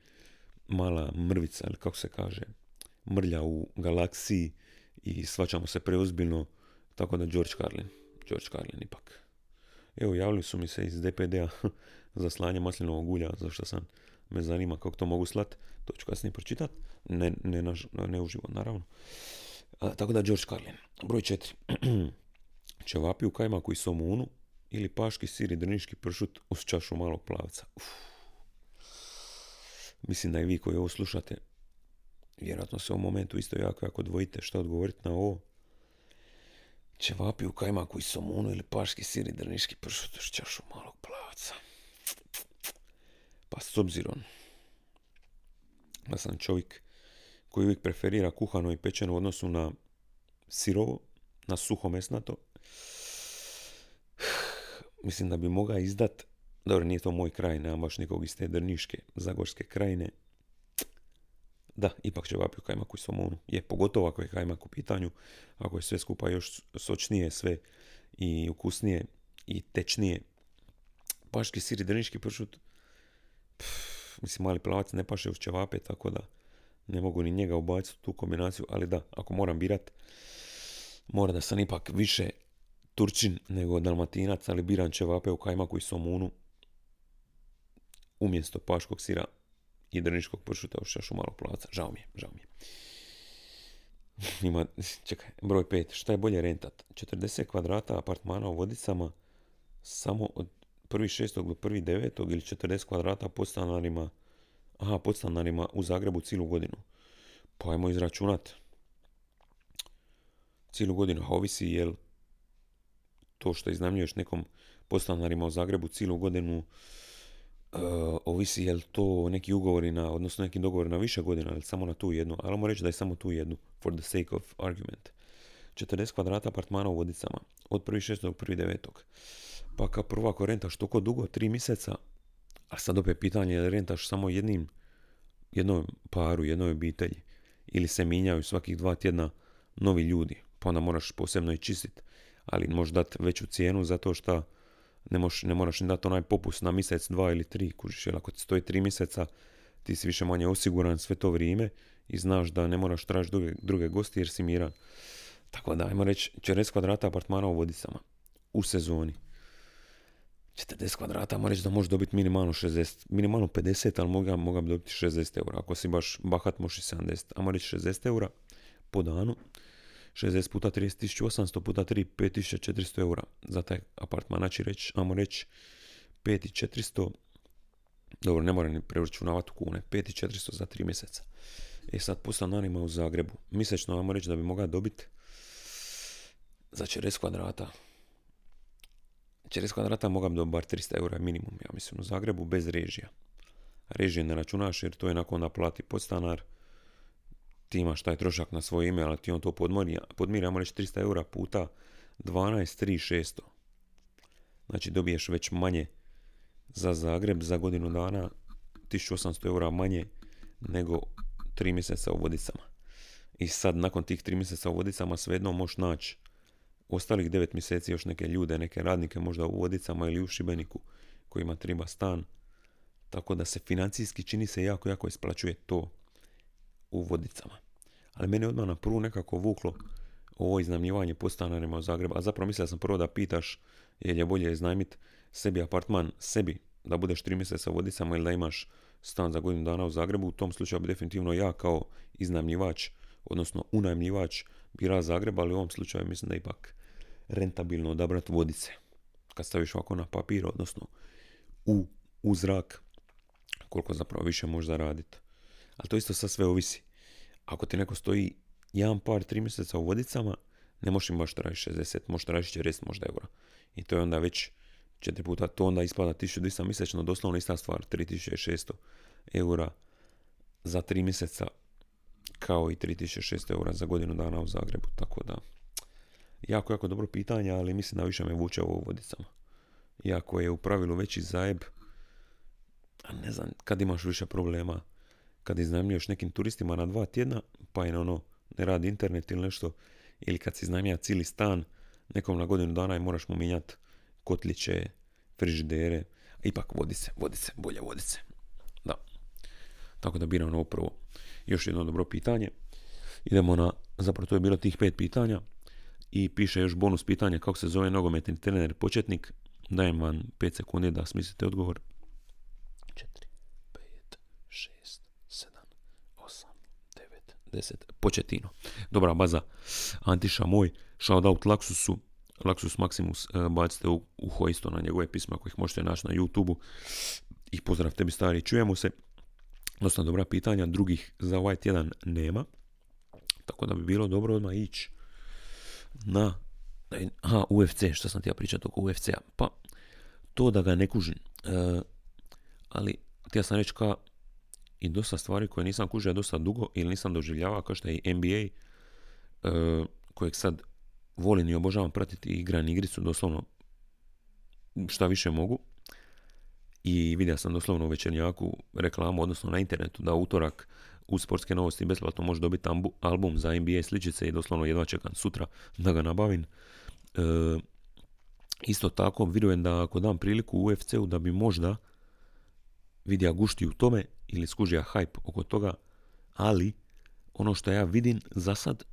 mala mrvica, ili kako se kaže, mrlja u galaksiji i svačamo se preozbiljno, tako da George Carlin, George Carlin ipak. Evo, javili su mi se iz DPD-a za slanje maslinovog ulja, zašto sam me zanima kako to mogu slat, to ću kasnije pročitat, ne, ne, ne uživo, naravno. tako da George Carlin. Broj četiri. Čevapi u kajmaku i somunu ili paški sir i drniški pršut uz čašu malog plavca. Uf. Mislim da i vi koji ovo slušate, vjerojatno se u momentu isto jako jako dvojite što odgovoriti na ovo. Čevapi u kajmaku i ili paški sir i drniški pršut uz čašu malog plavca. Pa s obzirom da sam čovjek koji uvijek preferira kuhano i pečeno u odnosu na sirovo, na suho mesnato, mislim da bi mogao izdat, dobro nije to moj kraj, nemam baš nikog iz te drniške, zagorske krajine, da, ipak će kajmak u somonu. Je, pogotovo ako je kajmak u pitanju, ako je sve skupa još sočnije sve i ukusnije i tečnije. Paški sir i drniški pršut, mislim, mali plavac ne paše uz ćevape, tako da ne mogu ni njega ubaciti u tu kombinaciju, ali da, ako moram birat, mora da sam ipak više Turčin nego Dalmatinac, ali biram ćevape u kajmaku i somunu umjesto paškog sira i drniškog pršuta u šašu malog. Žao mi je, žao mi je. Ima, čekaj, broj 5. Šta je bolje rentat? 40 kvadrata apartmana u Vodicama samo od prvi šestog do prvi devetog ili 40 kvadrata podstanarima, aha, podstanarima u Zagrebu cijelu godinu. Pa ajmo izračunat cijelu godinu, ovisi jel to što iznajmljuješ nekom podstanarima u Zagrebu cijelu godinu uh, ovisi jel to neki ugovori na, odnosno neki dogovor na više godina ili samo na tu jednu, ali moramo reći da je samo tu jednu, for the sake of argument. 40 kvadrata apartmana u Vodicama, od 1.6. do 1.9. Pa kao prvo ako rentaš toliko dugo, tri mjeseca, a sad opet pitanje je rentaš samo jednim, jednom paru, jednoj obitelji, ili se minjaju svakih dva tjedna novi ljudi, pa onda moraš posebno i čistiti, ali možeš dati veću cijenu zato što ne, moš, ne moraš im dati onaj popust na mjesec, dva ili tri, kužiš, jer ako ti stoji tri mjeseca, ti si više manje osiguran sve to vrijeme i znaš da ne moraš tražiti druge, druge gosti jer si miran. Tako da, ajmo reći, 40 kvadrata apartmana u Vodicama u sezoni. 40 kvadrata, ajmo reći da možeš dobiti minimalno 60, minimalno 50, ali moga, moga bi dobiti 60 eura. Ako si baš bahat, možeš i 70. Ajmo reći 60 eura po danu. 60 puta 30.800 puta 3, 5.400 eura za taj apartman. Znači, reći, ajmo reći 5.400, dobro, ne moram ni preračunavati u kune, 5.400 za 3 mjeseca. E sad, po stanarima u Zagrebu, mjesečno, ajmo reći da bi mogao dobiti za 40 kvadrata, 40 kvadrata mogam dobiti bar 300 eura minimum, ja mislim, u Zagrebu bez režija. Režije ne računaš jer to je nakon da plati podstanar, ti imaš taj trošak na svoje ime, ali ti on to podmiri, podmiri ajmo reći 300 eura puta 12, 3, 600. Znači dobiješ već manje za Zagreb za godinu dana 1800 eura manje nego 3 mjeseca u Vodicama. I sad nakon tih 3 mjeseca u Vodicama svejedno možeš naći ostalih 9 mjeseci još neke ljude, neke radnike možda u Vodicama ili u Šibeniku kojima treba stan. Tako da se financijski čini se jako, jako isplaćuje to u Vodicama. Ali mene odmah na prvu nekako vuklo ovo iznajmljivanje po stanarima u Zagrebu. A zapravo mislio sam prvo da pitaš je je bolje iznajmiti sebi apartman, sebi, da budeš tri mjeseca u Vodicama ili da imaš stan za godinu dana u Zagrebu. U tom slučaju bi definitivno ja kao iznajmljivač, odnosno unajmljivač bira Zagreb, ali u ovom slučaju mislim da ipak rentabilno odabrati vodice. Kad staviš ovako na papir, odnosno u, u zrak, koliko zapravo više možeš zaraditi. Ali to isto sad sve ovisi. Ako ti neko stoji jedan par, tri mjeseca u vodicama, ne možeš im baš tražiti 60, možeš tražiti 40 možda eura. I to je onda već četiri puta, to onda ispada 1200 mjesečno, doslovno ista stvar, 3600 eura za tri mjeseca, kao i 3600 eura za godinu dana u Zagrebu, tako da jako, jako dobro pitanje, ali mislim da više me vuče ovo u vodicama. Iako je u pravilu veći zajeb, a ne znam, kad imaš više problema, kad iznajmljuješ nekim turistima na dva tjedna, pa je ono, ne radi internet ili nešto, ili kad si iznajmlja cijeli stan nekom na godinu dana i moraš mu mijenjati kotliće, frižidere, ipak vodice, vodice, bolje vodice. Da. Tako da biram ovo prvo. Još jedno dobro pitanje. Idemo na, zapravo to je bilo tih pet pitanja i piše još bonus pitanje kako se zove nogometni trener početnik. Dajem vam 5 sekundi da smislite odgovor. 4, 5, 6, 7, 8, 9, 10. Početino. Dobra baza. Antiša moj. Shoutout Laksusu. Laksus Maximus. E, bacite u uho na njegove pisma koje možete naći na YouTube-u. I pozdrav tebi stari. Čujemo se. Dosta dobra pitanja. Drugih za ovaj tjedan nema. Tako da bi bilo dobro odmah ići na aha, UFC, što sam ti ja pričati oko UFC-a. Pa, to da ga ne kužim. E, ali, ja sam reći ka i dosta stvari koje nisam kužio dosta dugo ili nisam doživljavao kao što je NBA e, kojeg sad volim i obožavam pratiti i igram igricu doslovno šta više mogu i vidio sam doslovno u večernjaku reklamu, odnosno na internetu da utorak u sportske novosti besplatno može dobiti album za NBA sličice i doslovno jedva čekam sutra da ga nabavim. E, isto tako vjerujem da ako dam priliku UFC-u da bi možda vidja gušti u tome ili skužija hype oko toga, ali ono što ja vidim za sad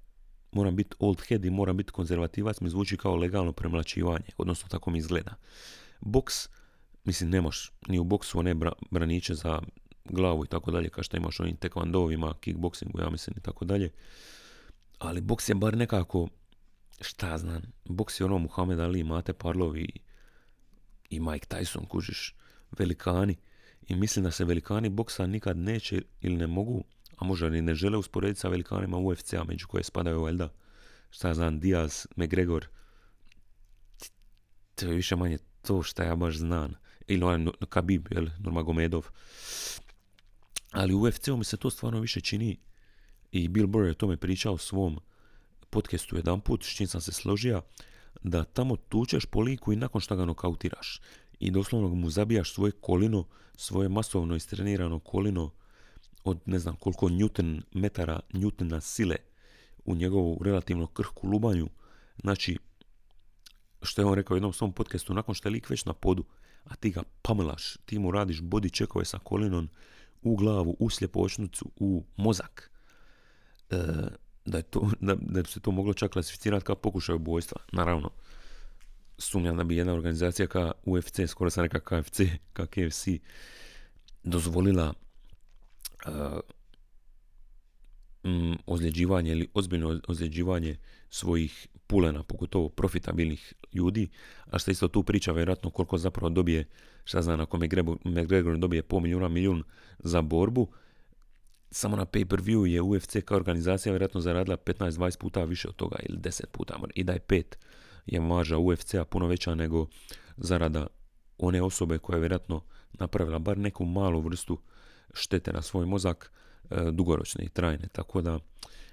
moram biti old head i moram biti konzervativac mi zvuči kao legalno premlačivanje, odnosno tako mi izgleda. Boks, mislim nemaš ni u boksu one braniće za glavu i tako dalje, kao što imaš onim tekvandovima, kickboxingu, ja mislim i tako dalje. Ali boks je bar nekako, šta znam, boks je ono Muhammed Ali, Mate Parlovi i Mike Tyson, kužiš, velikani. I mislim da se velikani boksa nikad neće ili ne mogu, a možda ni ne žele usporediti sa velikanima UFC-a, među koje spadaju valjda, šta znam, Diaz, McGregor. To je više manje to što ja baš znam. Ili onaj Khabib, jel, Normagomedov. Ali u UFC-u mi se to stvarno više čini i Bill Burr je o tome pričao u svom podcastu jedan put, s čim sam se složio, da tamo tučeš po liku i nakon što ga nokautiraš. I doslovno mu zabijaš svoje kolino, svoje masovno istrenirano kolino od ne znam koliko newton metara, newtona sile u njegovu relativno krhku lubanju. Znači, što je on rekao u jednom svom podcastu, nakon što je lik već na podu, a ti ga pamlaš, ti mu radiš body checkove sa kolinom u glavu, u sljepočnicu, u mozak, e, da, to, da, da bi se to moglo čak klasificirati kao pokušaj ubojstva. Naravno, sumnjam da bi jedna organizacija kao UFC, skoro sam rekao KFC, kao KFC, dozvolila uh, ozljeđivanje ili ozbiljno ozljeđivanje svojih pulena, pogotovo profitabilnih ljudi, a što isto tu priča vjerojatno koliko zapravo dobije, šta znam, ako McGregor dobije pol milijuna, milijun za borbu, samo na pay-per-view je UFC kao organizacija vjerojatno zaradila 15-20 puta više od toga ili 10 puta, i da je pet je marža UFC-a puno veća nego zarada one osobe koja je vjerojatno napravila bar neku malu vrstu štete na svoj mozak, e, dugoročne i trajne. Tako da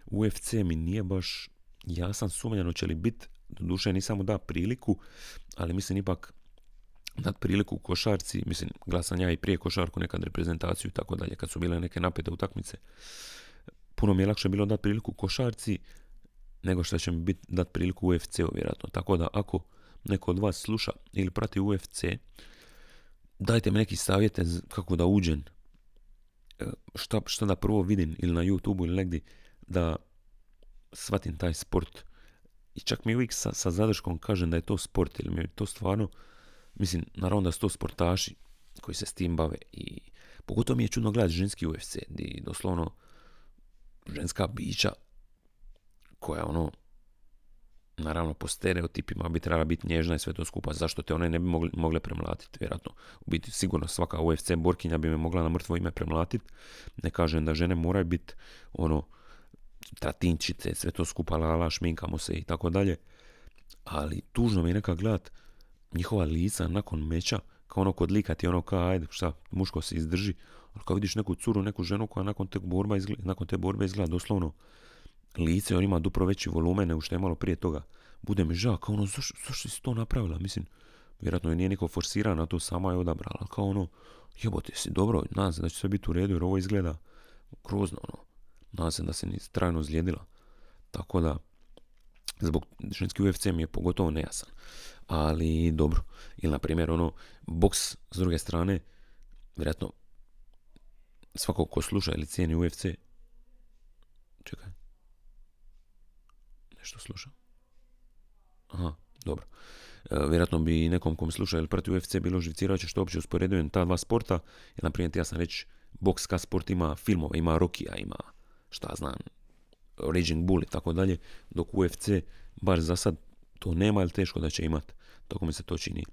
UFC mi nije baš jasan sumnjano će li biti, doduše nisam da priliku, ali mislim ipak dat priliku košarci, mislim glasam ja i prije košarku nekad reprezentaciju i tako dalje, kad su bile neke napete utakmice. Puno mi je lakše bilo dati priliku košarci nego što će mi biti dat priliku UFC-u vjerojatno. Tako da ako neko od vas sluša ili prati UFC, dajte mi neki savjete kako da uđem, e, šta, šta da prvo vidim ili na YouTube ili negdje da shvatim taj sport. I čak mi uvijek sa, sa zadrškom kažem da je to sport, ili mi je to stvarno, mislim, naravno da su to sportaši koji se s tim bave i pogotovo mi je čudno gledati ženski UFC, gdje doslovno ženska bića koja ono, naravno po stereotipima bi trebala biti nježna i sve to skupa, zašto te one ne bi mogli, mogle premlatiti, vjerojatno. U biti sigurno svaka UFC borkinja bi me mogla na mrtvo ime premlatiti, ne kažem da žene moraju biti ono, tratinčice, sve to skupa, lala, šminkamo se i tako dalje. Ali tužno mi je neka gledat njihova lica nakon meča, kao ono kod lika ti ono kao ajde šta, muško se izdrži, ali kao vidiš neku curu, neku ženu koja nakon te, borba izgleda, nakon te borbe izgleda doslovno lice, on ima dupro veći volumen nego što je malo prije toga. Bude mi žao, kao ono, zašto, si to napravila? Mislim, vjerojatno je nije niko forsirana na to, sama je odabrala, kao ono, jebote si, dobro, nadam se da će sve biti u redu jer ovo izgleda grozno, ono. Nadam se da se ni trajno zlijedila. Tako da, zbog ženski UFC mi je pogotovo nejasan. Ali dobro. Ili na primjer ono, boks s druge strane, vjerojatno svako ko sluša ili cijeni UFC, čekaj, nešto sluša. Aha, dobro. E, vjerojatno bi nekom kom sluša ili prati UFC bilo živcirajuće što uopće usporedujem ta dva sporta. Jer, na primjer, ja sam reći, boks ka sport ima filmove, ima Rokija, ima šta znam, Raging Bull i tako dalje, dok UFC, bar za sad, to nema ili teško da će imat. Tako mi se to čini.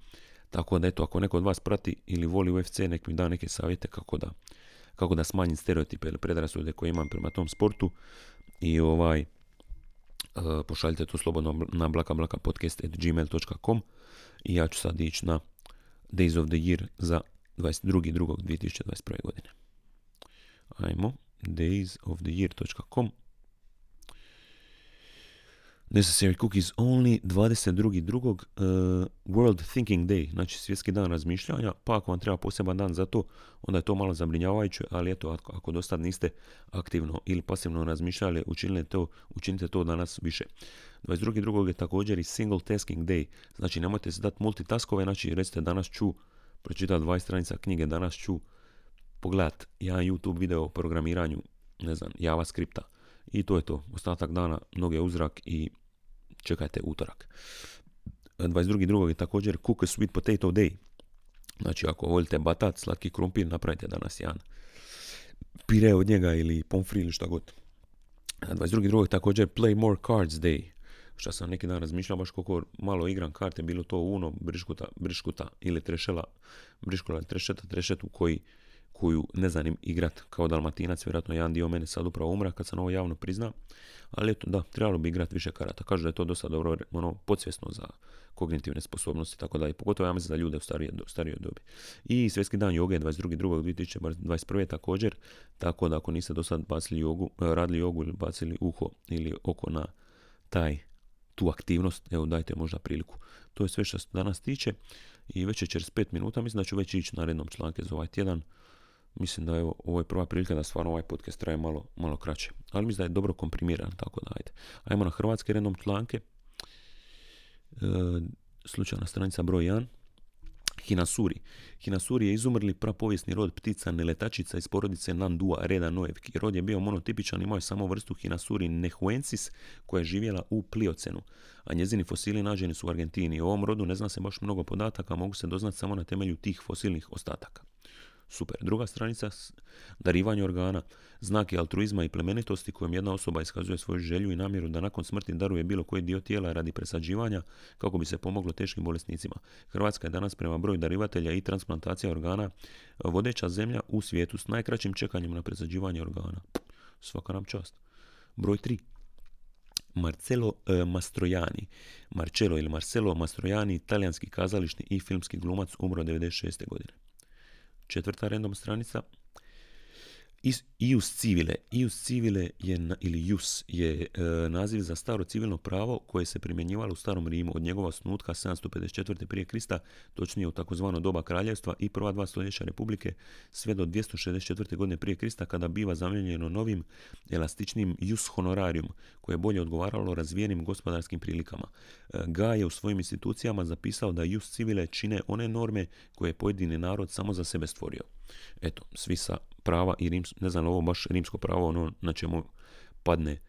Tako da eto, ako neko od vas prati ili voli UFC, nek mi da neke savjete kako da, kako da smanjim stereotipe ili predrasude koje imam prema tom sportu. I ovaj, pošaljite to slobodno na blakablakapodcast.gmail.com i ja ću sad ići na Days of the Year za 22.2.2021. godine. Ajmo daysoftheyear.com Necessary Cookies Only 22.2. Uh, World Thinking Day, znači svjetski dan razmišljanja, pa ako vam treba poseban dan za to, onda je to malo zabrinjavajuće, ali eto, ako, ako do niste aktivno ili pasivno razmišljali, učinite to, učinite to danas više. 22.2. je također i Single Tasking Day, znači nemojte se dati multitaskove, znači recite danas ću pročitati 20 stranica knjige, danas ću pogledat jedan YouTube video o programiranju, ne znam, JavaScripta. I to je to. Ostatak dana noge uzrak i čekajte utorak. 22.2. je također Cook a Sweet Potato Day. Znači ako volite batat, slatki krumpir, napravite danas jedan pire od njega ili pomfri ili šta god. 22.2. je također Play More Cards Day. Što sam neki dan razmišljao, baš koliko malo igram karte, bilo to Uno, Briškuta, Briškuta ili Trešela, Briškola, Trešeta, Trešetu koji koju ne znam igrat kao dalmatinac, vjerojatno jedan dio mene sad upravo umra kad sam ovo javno prizna, ali eto da, trebalo bi igrat više karata. Kažu da je to dosta dobro, ono, podsvjesno za kognitivne sposobnosti, tako da i pogotovo ja mislim za ljude u starije, starijoj dobi. I svjetski dan joge 22.2.2021. također, tako da ako niste do sad bacili jogu, e, radili jogu ili bacili uho ili oko na taj tu aktivnost, evo dajte možda priliku. To je sve što se danas tiče i već je čez 5 minuta, mislim da ću već ići na rednom članke za ovaj tjedan mislim da je ovo je prva prilika da stvarno ovaj podcast traje malo, malo kraće. Ali mislim da je dobro komprimiran, tako da ajde. Ajmo na hrvatske redom članke. E, slučajna stranica broj 1. Hinasuri. Hinasuri je izumrli prapovijesni rod ptica neletačica iz porodice Nandua, reda Noevki. Rod je bio monotipičan, imao je samo vrstu Hinasuri nehuensis koja je živjela u Pliocenu, a njezini fosili nađeni su u Argentini. O ovom rodu ne zna se baš mnogo podataka, mogu se doznati samo na temelju tih fosilnih ostataka. Super. Druga stranica, darivanje organa, znak altruizma i plemenitosti kojom jedna osoba iskazuje svoju želju i namjeru da nakon smrti daruje bilo koji dio tijela radi presađivanja kako bi se pomoglo teškim bolesnicima. Hrvatska je danas prema broju darivatelja i transplantacija organa vodeća zemlja u svijetu s najkraćim čekanjem na presađivanje organa. Svaka nam čast. Broj 3. Marcelo e, Mastrojani. Marcello ili Marcelo Mastrojani, talijanski kazališni i filmski glumac, umro 96. godine. Četvrta random stranica. Ius civile. Ius civile je, ili jus je e, naziv za staro civilno pravo koje se primjenjivalo u starom Rimu od njegova snutka 754. prije Krista, točnije u takozvano doba kraljevstva i prva dva stoljeća republike, sve do 264. godine prije Krista kada biva zamijenjeno novim elastičnim jus honorarium koje je bolje odgovaralo razvijenim gospodarskim prilikama. E, Ga je u svojim institucijama zapisao da jus civile čine one norme koje je pojedini narod samo za sebe stvorio. Eto, svi sa prava i rims, ne znam ovo baš rimsko pravo ono na čemu padne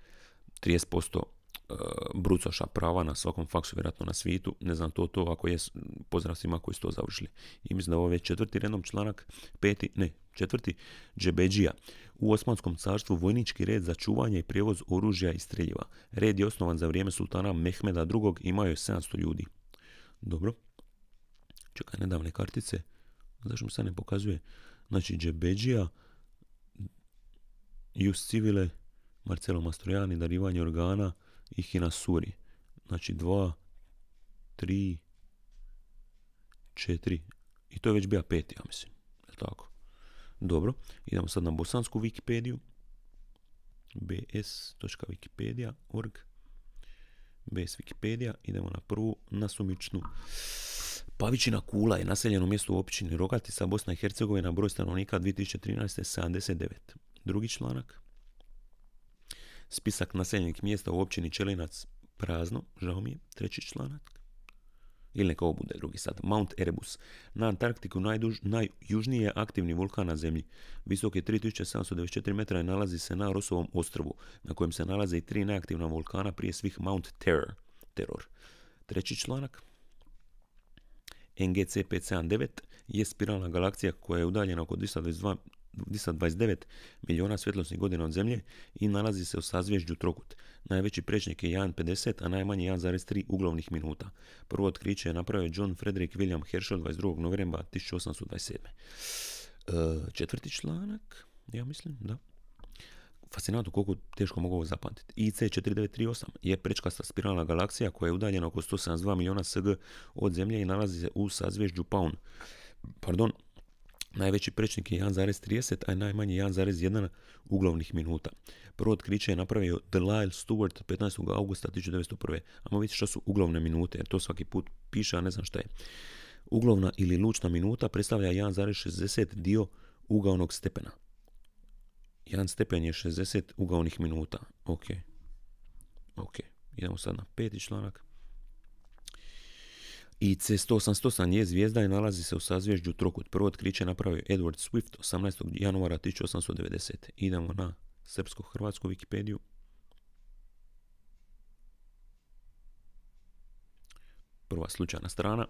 30% e, brucoša prava na svakom faksu, vjerojatno na svijetu. Ne znam to, to ako je, pozdrav svima koji su to završili. I mislim da ovo je četvrti redom članak, peti, ne, četvrti, džebeđija. U Osmanskom carstvu vojnički red za čuvanje i prijevoz oružja i streljiva. Red je osnovan za vrijeme sultana Mehmeda II. imao je 700 ljudi. Dobro. Čekaj, nedavne kartice. Zašto mi se ne pokazuje? Znači, džebeđija, Jus Civile, Marcelo Mastrojani, darivanje organa i Hinasuri. Znači dva, tri, četiri. I to je već bija peti, ja mislim. Je tako? Dobro. Idemo sad na bosansku Wikipediju. bs.wikipedia.org BS Wikipedia. Idemo na prvu nasumičnu. Pavićina Kula je naseljeno mjesto u općini Rogatica, Bosna i Hercegovina, broj stanovnika 2013. 79. Drugi članak. Spisak naseljenih mjesta u općini Čelinac prazno, žao mi je. Treći članak. Ili neka ovo bude drugi sad. Mount Erebus. Na Antarktiku najduž, najjužniji je aktivni vulkan na zemlji. Visok je 3794 metra i nalazi se na Rosovom ostrvu, na kojem se nalaze i tri neaktivna vulkana, prije svih Mount Terror. Terror. Treći članak. NGC 579 je spiralna galaksija koja je udaljena oko 222 229 milijuna svjetlosnih godina od Zemlje i nalazi se u sazvježđu Trokut. Najveći prečnik je 1,50, a najmanji 1,3 uglovnih minuta. Prvo otkriće je napravio John Frederick William Herschel 22. novembra 1827. E, četvrti članak, ja mislim, da. Fascinantno koliko teško mogu ovo zapamtiti. IC4938 je prečkasta spiralna galaksija koja je udaljena oko 172 milijuna SG od Zemlje i nalazi se u sazvježđu Paun. Pardon, Najveći prečnik je 1,30, a najmanji 1,1 uglovnih minuta. Prvo otkriće je napravio Delisle Stewart 15. augusta 1901. Amo vidjeti što su uglovne minute, jer to svaki put piše, a ne znam šta je. Uglovna ili lučna minuta predstavlja 1,60 dio ugaonog stepena. Jedan stepen je 60 ugaonih minuta. Ok. Ok. Idemo sad na peti članak. I C188 je zvijezda i nalazi se u sazvježđu Trokut. Prvo otkriće napravio Edward Swift 18. januara 1890. Idemo na srpsko-hrvatsku Wikipediju. Prva slučajna strana.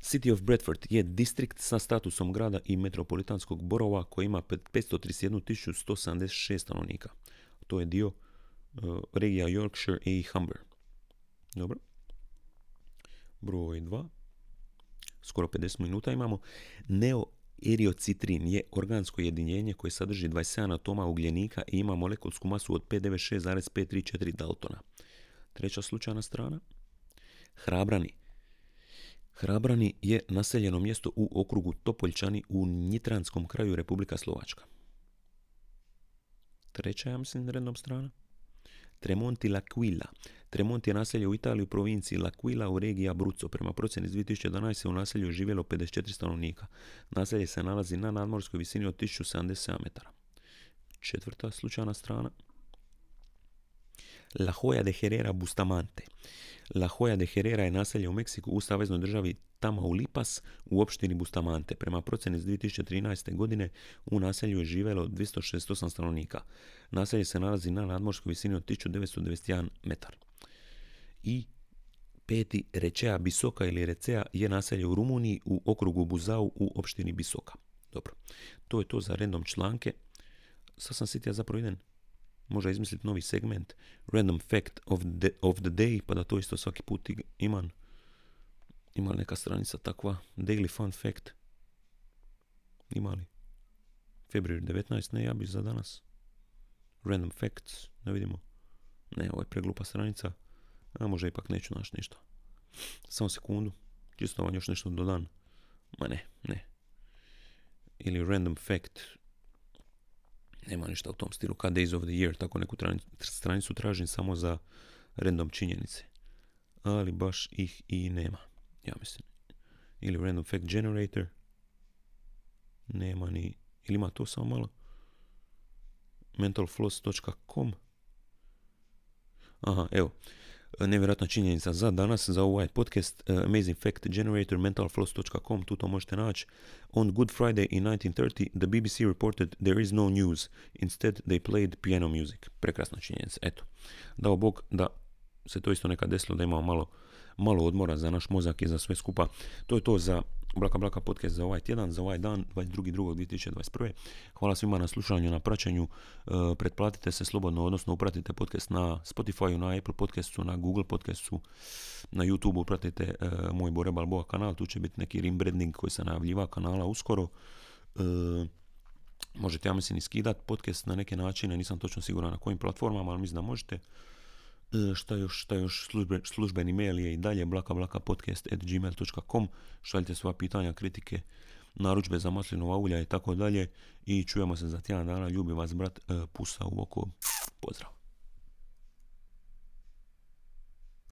City of Bradford je distrikt sa statusom grada i metropolitanskog borova koji ima 531.176 stanovnika. To je dio uh, regija Yorkshire i Humber. Dobro broj 2, skoro 50 minuta imamo, neoeriocitrin je organsko jedinjenje koje sadrži 27 atoma ugljenika i ima molekulsku masu od 596,534 Daltona. Treća slučajna strana. Hrabrani. Hrabrani je naseljeno mjesto u okrugu Topoljčani u Njitranskom kraju Republika Slovačka. Treća, ja mislim, rednom strana. Tremonti L'Aquila. Tremont je naselje u Italiji u provinciji L'Aquila u regiji Abruzzo. Prema procjeni iz 2011. u naselju je živjelo 54 stanovnika. Naselje se nalazi na nadmorskoj visini od 1077 metara. Četvrta slučajna strana. La Joya de Herrera Bustamante. La Joya de Herrera je naselje u Meksiku u saveznoj državi Tamaulipas u opštini Bustamante. Prema procjeni iz 2013. godine u naselju je živjelo 268 stanovnika. Naselje se nalazi na nadmorskoj visini od 1991 metar. I peti Rečea Bisoka ili Recea je naselje u Rumuniji u okrugu Buzau u opštini Bisoka. Dobro, to je to za random članke. Sad sam sitio zapravo jedan možda izmisliti novi segment random fact of the, of the day pa da to isto svaki put imam ima neka stranica takva? Daily fun fact. Ima li? Februar 19 ne ja bi za danas. Random facts da vidimo. Ne ovo je preglupa stranica. A možda ipak neću naći ništa. Samo sekundu čisto vam još nešto dodan ma ne ne. Ili random fact nema ništa u tom stilu, kad Days of the Year, tako neku stranicu tražim samo za random činjenice. Ali baš ih i nema, ja mislim. Ili random fact generator. Nema ni, ili ima to samo malo. mentalfloss.com Aha, evo nevjerojatna činjenica za danas, za ovaj podcast uh, Amazing Fact Generator, mentalfloss.com, tu to možete naći. On Good Friday in 1930, the BBC reported there is no news. Instead, they played piano music. Prekrasna činjenica. Eto, dao Bog da se to isto nekad desilo, da imamo malo, malo odmora za naš mozak i za sve skupa. To je to za Blaka Blaka podcast za ovaj tjedan, za ovaj dan, 22.2.2021. Hvala svima na slušanju, na praćenju. E, pretplatite se slobodno, odnosno upratite podcast na Spotify, na Apple podcastu, na Google podcastu, na YouTube upratite e, moj Bore Balboa kanal. Tu će biti neki rebranding koji se najavljiva kanala uskoro. E, možete, ja mislim, iskidat podcast na neke načine, nisam točno siguran na kojim platformama, ali mislim da možete. E, šta još, šta još? Službeni mail je i dalje blakablakapodcast.gmail.com šaljite sva pitanja, kritike, naručbe za maslinova ulja i tako dalje. I čujemo se za tjedan dana, ljubi vas brat, e, pusa u oko, pozdrav.